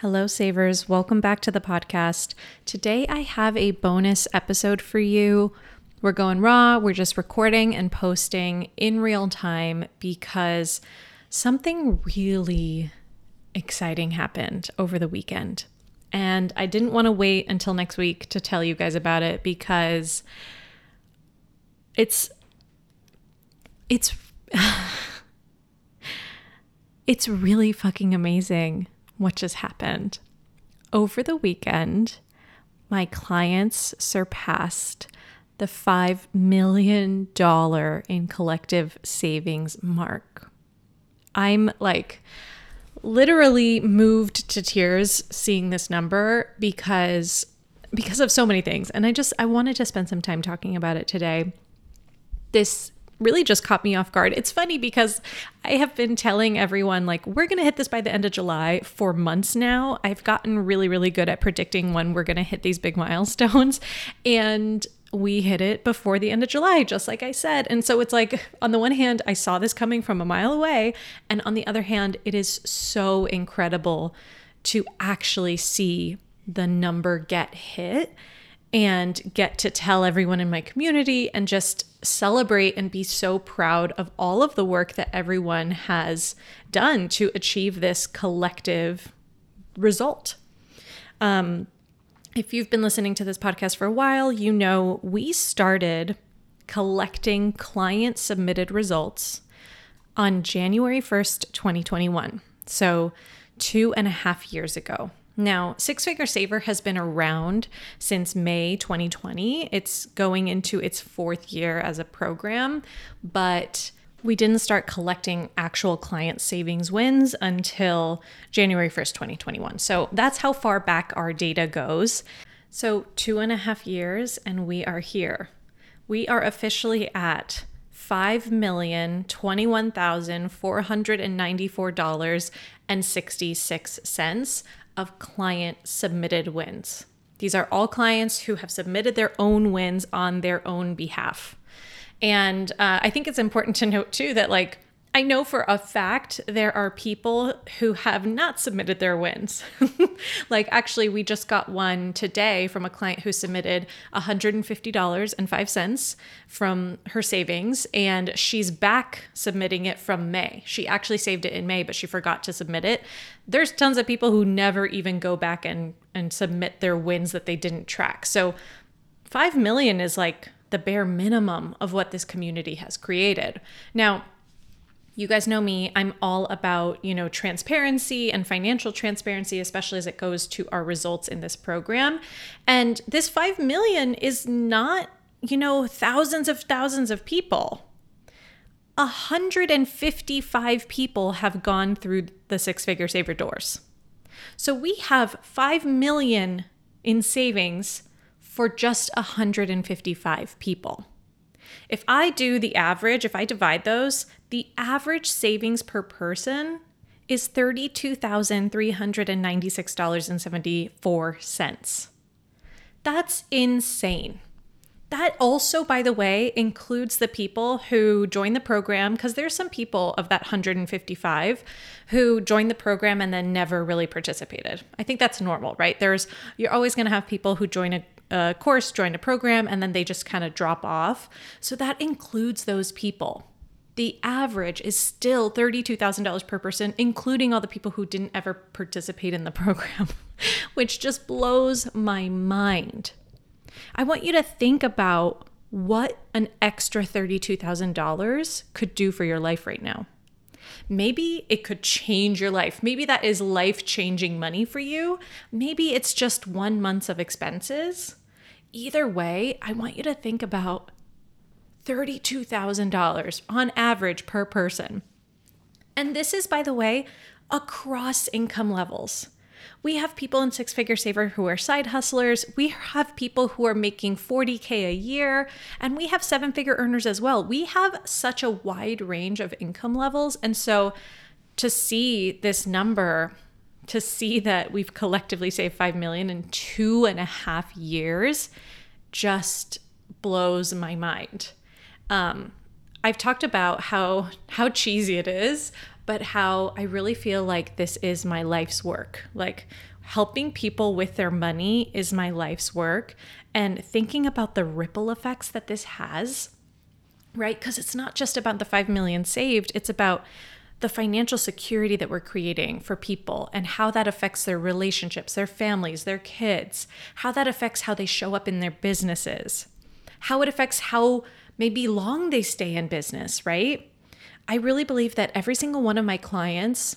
Hello, savers. Welcome back to the podcast. Today, I have a bonus episode for you. We're going raw, we're just recording and posting in real time because something really exciting happened over the weekend. And I didn't want to wait until next week to tell you guys about it because it's it's it's really fucking amazing what just happened. Over the weekend, my clients surpassed the $5 million in collective savings mark. I'm like literally moved to tears seeing this number because because of so many things and I just I wanted to spend some time talking about it today. This really just caught me off guard. It's funny because I have been telling everyone, like, we're going to hit this by the end of July for months now. I've gotten really, really good at predicting when we're going to hit these big milestones. And we hit it before the end of July, just like I said. And so it's like, on the one hand, I saw this coming from a mile away. And on the other hand, it is so incredible to actually see the number get hit and get to tell everyone in my community and just celebrate and be so proud of all of the work that everyone has done to achieve this collective result. Um, if you've been listening to this podcast for a while, you know we started collecting client submitted results on January 1st, 2021. So, two and a half years ago. Now, Six Figure Saver has been around since May 2020. It's going into its fourth year as a program, but we didn't start collecting actual client savings wins until January 1st, 2021. So that's how far back our data goes. So, two and a half years, and we are here. We are officially at $5,021,494.66 of client submitted wins. These are all clients who have submitted their own wins on their own behalf. And uh, I think it's important to note too that, like, I know for a fact there are people who have not submitted their wins. like, actually, we just got one today from a client who submitted $150.05 from her savings, and she's back submitting it from May. She actually saved it in May, but she forgot to submit it. There's tons of people who never even go back and, and submit their wins that they didn't track. So, 5 million is like the bare minimum of what this community has created. Now, you guys know me i'm all about you know transparency and financial transparency especially as it goes to our results in this program. And this 5 million is not you know thousands of thousands of people. 155 people have gone through the six figure saver doors. So we have 5 million in savings for just 155 people. If I do the average, if I divide those, the average savings per person is $32,396.74. That's insane. That also, by the way, includes the people who join the program because there's some people of that 155 who joined the program and then never really participated. I think that's normal, right? There's you're always going to have people who join a, a course, join a program, and then they just kind of drop off. So that includes those people. The average is still $32,000 per person, including all the people who didn't ever participate in the program, which just blows my mind. I want you to think about what an extra $32,000 could do for your life right now. Maybe it could change your life. Maybe that is life changing money for you. Maybe it's just one month of expenses. Either way, I want you to think about $32,000 on average per person. And this is, by the way, across income levels. We have people in Six Figure Saver who are side hustlers. We have people who are making 40K a year, and we have seven figure earners as well. We have such a wide range of income levels. And so to see this number, to see that we've collectively saved 5 million in two and a half years just blows my mind. Um, I've talked about how how cheesy it is, but how I really feel like this is my life's work. Like helping people with their money is my life's work. And thinking about the ripple effects that this has, right? Because it's not just about the 5 million saved, it's about the financial security that we're creating for people and how that affects their relationships, their families, their kids, how that affects how they show up in their businesses, how it affects how maybe long they stay in business, right? I really believe that every single one of my clients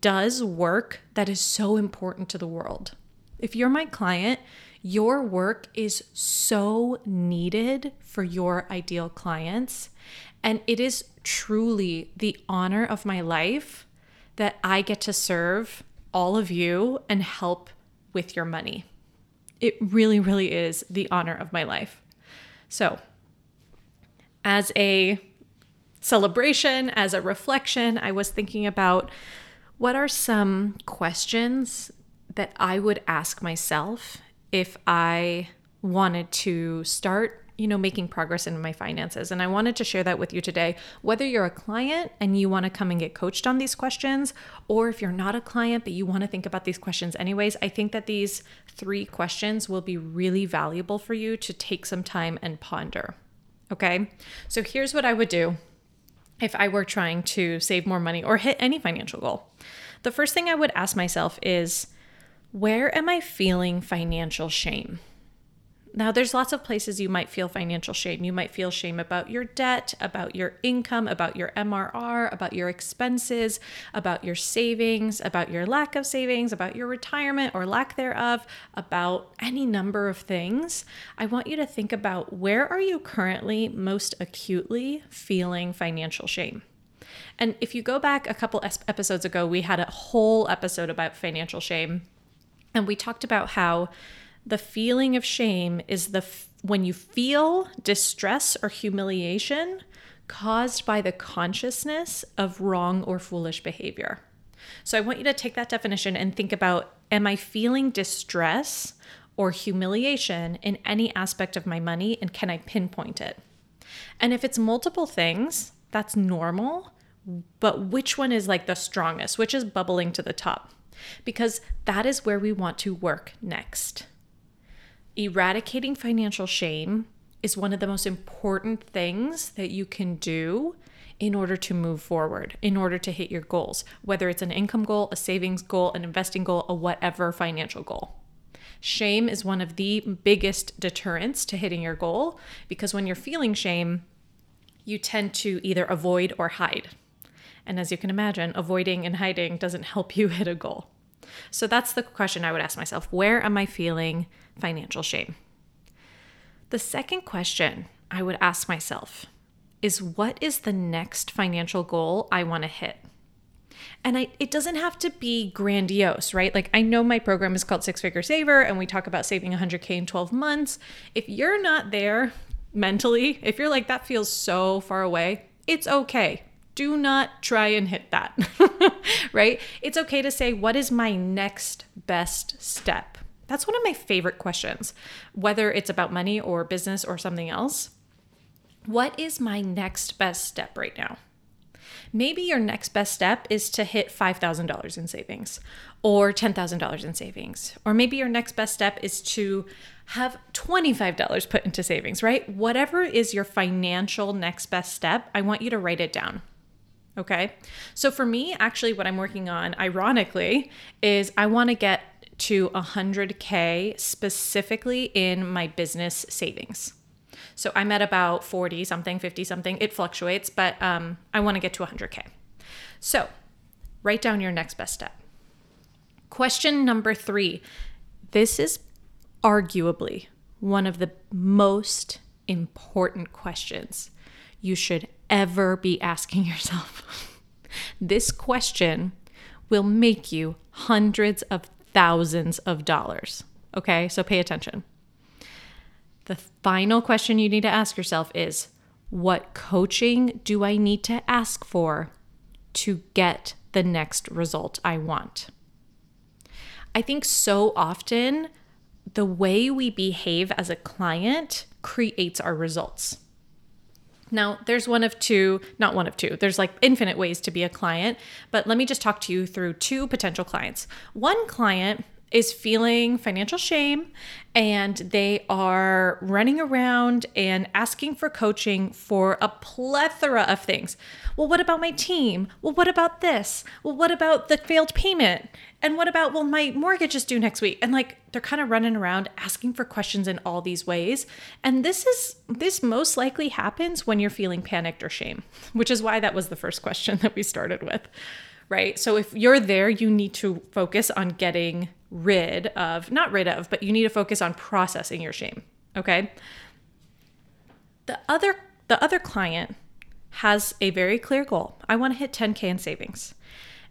does work that is so important to the world. If you're my client, your work is so needed for your ideal clients. And it is truly the honor of my life that I get to serve all of you and help with your money. It really, really is the honor of my life. So, as a celebration, as a reflection, I was thinking about what are some questions that I would ask myself if I wanted to start, you know, making progress in my finances. And I wanted to share that with you today. Whether you're a client and you want to come and get coached on these questions, or if you're not a client but you want to think about these questions anyways, I think that these three questions will be really valuable for you to take some time and ponder. Okay. So here's what I would do if I were trying to save more money or hit any financial goal. The first thing I would ask myself is, where am I feeling financial shame? Now, there's lots of places you might feel financial shame. You might feel shame about your debt, about your income, about your MRR, about your expenses, about your savings, about your lack of savings, about your retirement or lack thereof, about any number of things. I want you to think about where are you currently most acutely feeling financial shame? And if you go back a couple episodes ago, we had a whole episode about financial shame. And we talked about how the feeling of shame is the f- when you feel distress or humiliation caused by the consciousness of wrong or foolish behavior. So I want you to take that definition and think about am I feeling distress or humiliation in any aspect of my money and can I pinpoint it? And if it's multiple things, that's normal, but which one is like the strongest? Which is bubbling to the top? Because that is where we want to work next. Eradicating financial shame is one of the most important things that you can do in order to move forward, in order to hit your goals, whether it's an income goal, a savings goal, an investing goal, a whatever financial goal. Shame is one of the biggest deterrents to hitting your goal because when you're feeling shame, you tend to either avoid or hide. And as you can imagine, avoiding and hiding doesn't help you hit a goal. So that's the question I would ask myself where am I feeling financial shame? The second question I would ask myself is what is the next financial goal I want to hit? And I, it doesn't have to be grandiose, right? Like, I know my program is called Six Figure Saver, and we talk about saving 100K in 12 months. If you're not there mentally, if you're like, that feels so far away, it's okay do not try and hit that, right? It's okay to say, what is my next best step? That's one of my favorite questions, whether it's about money or business or something else. What is my next best step right now? Maybe your next best step is to hit $5,000 in savings or $10,000 in savings. Or maybe your next best step is to have $25 put into savings, right? Whatever is your financial next best step, I want you to write it down. Okay. So for me, actually, what I'm working on, ironically, is I want to get to 100K specifically in my business savings. So I'm at about 40 something, 50 something. It fluctuates, but um, I want to get to 100K. So write down your next best step. Question number three this is arguably one of the most important questions you should ever be asking yourself. this question will make you hundreds of thousands of dollars. Okay, so pay attention. The final question you need to ask yourself is what coaching do I need to ask for to get the next result I want? I think so often the way we behave as a client creates our results Now, there's one of two, not one of two, there's like infinite ways to be a client, but let me just talk to you through two potential clients. One client is feeling financial shame and they are running around and asking for coaching for a plethora of things. Well, what about my team? Well, what about this? Well, what about the failed payment? And what about, well, my mortgage is due next week? And like they're kind of running around asking for questions in all these ways. And this is, this most likely happens when you're feeling panicked or shame, which is why that was the first question that we started with, right? So if you're there, you need to focus on getting rid of, not rid of, but you need to focus on processing your shame. Okay. The other, the other client has a very clear goal. I want to hit 10K in savings.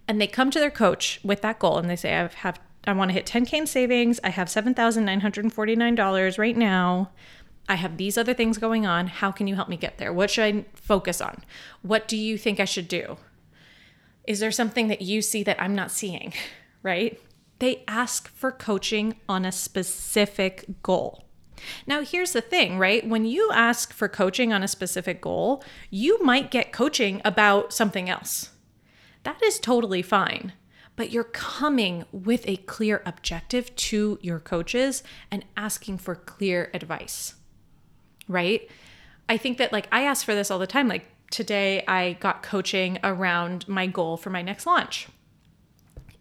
And they come to their coach with that goal and they say, I have, I want to hit 10K in savings. I have $7,949 right now. I have these other things going on. How can you help me get there? What should I focus on? What do you think I should do? Is there something that you see that I'm not seeing? Right? They ask for coaching on a specific goal. Now, here's the thing, right? When you ask for coaching on a specific goal, you might get coaching about something else. That is totally fine. But you're coming with a clear objective to your coaches and asking for clear advice, right? I think that, like, I ask for this all the time. Like, today I got coaching around my goal for my next launch.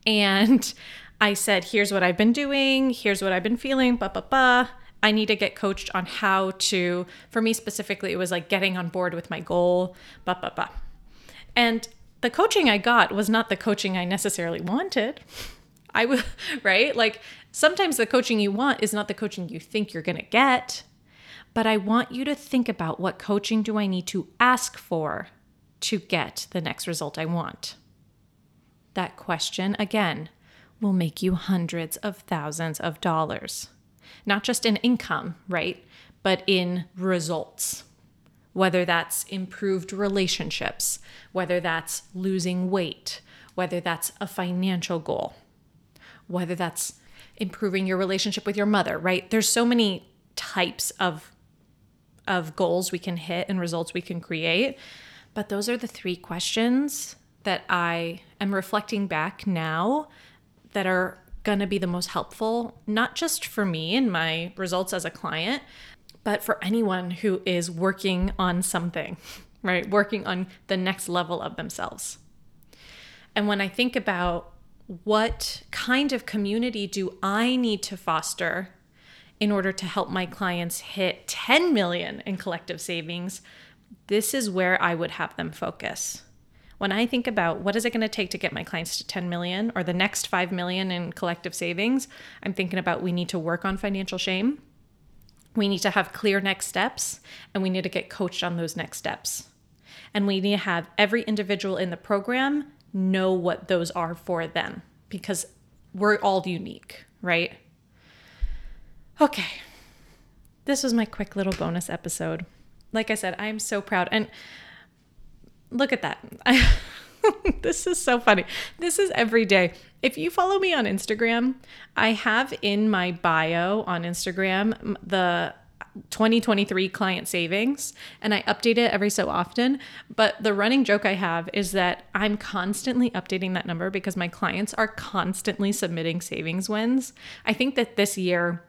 And I said, here's what I've been doing, here's what I've been feeling, blah, blah, blah. I need to get coached on how to, for me specifically, it was like getting on board with my goal, blah, blah, blah. And the coaching I got was not the coaching I necessarily wanted. I would, right? Like sometimes the coaching you want is not the coaching you think you're going to get. But I want you to think about what coaching do I need to ask for to get the next result I want? That question, again, will make you hundreds of thousands of dollars. Not just in income, right? But in results. Whether that's improved relationships, whether that's losing weight, whether that's a financial goal, whether that's improving your relationship with your mother, right? There's so many types of of goals we can hit and results we can create. But those are the three questions that I am reflecting back now that are going to be the most helpful, not just for me and my results as a client, but for anyone who is working on something, right? Working on the next level of themselves. And when I think about what kind of community do I need to foster in order to help my clients hit 10 million in collective savings, this is where I would have them focus when I think about what is it going to take to get my clients to 10 million or the next 5 million in collective savings, I'm thinking about we need to work on financial shame. We need to have clear next steps and we need to get coached on those next steps. And we need to have every individual in the program know what those are for them because we're all unique, right? Okay. This was my quick little bonus episode. Like I said, I'm so proud. And look at that. this is so funny. This is every day. If you follow me on Instagram, I have in my bio on Instagram the 2023 client savings and I update it every so often. But the running joke I have is that I'm constantly updating that number because my clients are constantly submitting savings wins. I think that this year,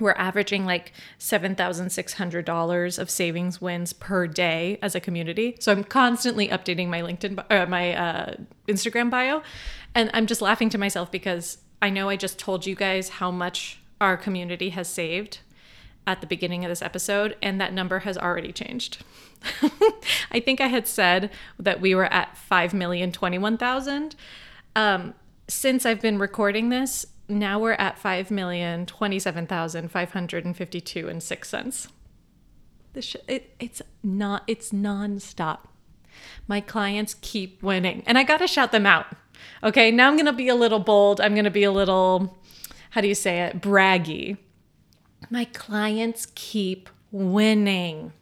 we're averaging like $7,600 of savings wins per day as a community. So I'm constantly updating my LinkedIn, uh, my uh, Instagram bio. And I'm just laughing to myself because I know I just told you guys how much our community has saved at the beginning of this episode, and that number has already changed. I think I had said that we were at 5,021,000. Um, since I've been recording this, now we're at five million twenty-seven thousand five hundred and fifty-two and six cents. Sh- it, it's not it's nonstop. My clients keep winning, and I gotta shout them out. Okay, now I'm gonna be a little bold. I'm gonna be a little, how do you say it, braggy. My clients keep winning.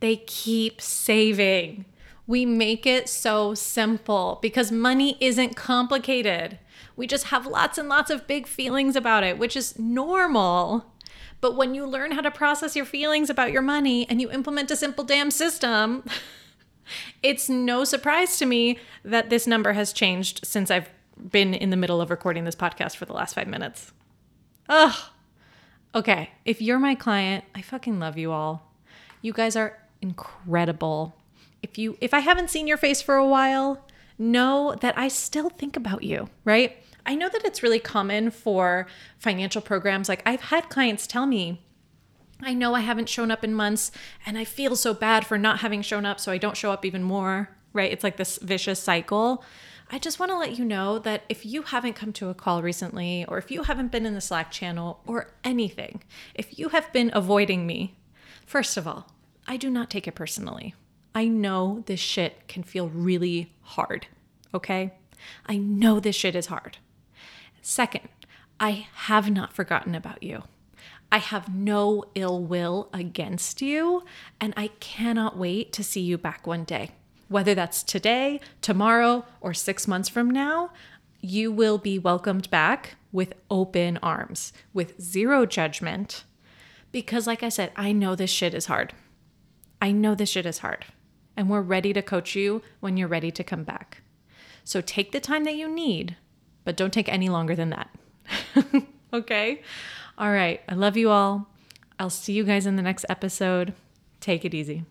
They keep saving. We make it so simple because money isn't complicated. We just have lots and lots of big feelings about it, which is normal. But when you learn how to process your feelings about your money and you implement a simple damn system, it's no surprise to me that this number has changed since I've been in the middle of recording this podcast for the last five minutes. Ugh. Okay. If you're my client, I fucking love you all. You guys are incredible. If you if I haven't seen your face for a while, know that I still think about you, right? I know that it's really common for financial programs. Like I've had clients tell me, I know I haven't shown up in months and I feel so bad for not having shown up, so I don't show up even more, right? It's like this vicious cycle. I just want to let you know that if you haven't come to a call recently, or if you haven't been in the Slack channel, or anything, if you have been avoiding me, first of all, I do not take it personally. I know this shit can feel really hard, okay? I know this shit is hard. Second, I have not forgotten about you. I have no ill will against you, and I cannot wait to see you back one day. Whether that's today, tomorrow, or six months from now, you will be welcomed back with open arms, with zero judgment. Because, like I said, I know this shit is hard. I know this shit is hard. And we're ready to coach you when you're ready to come back. So take the time that you need, but don't take any longer than that. okay? All right. I love you all. I'll see you guys in the next episode. Take it easy.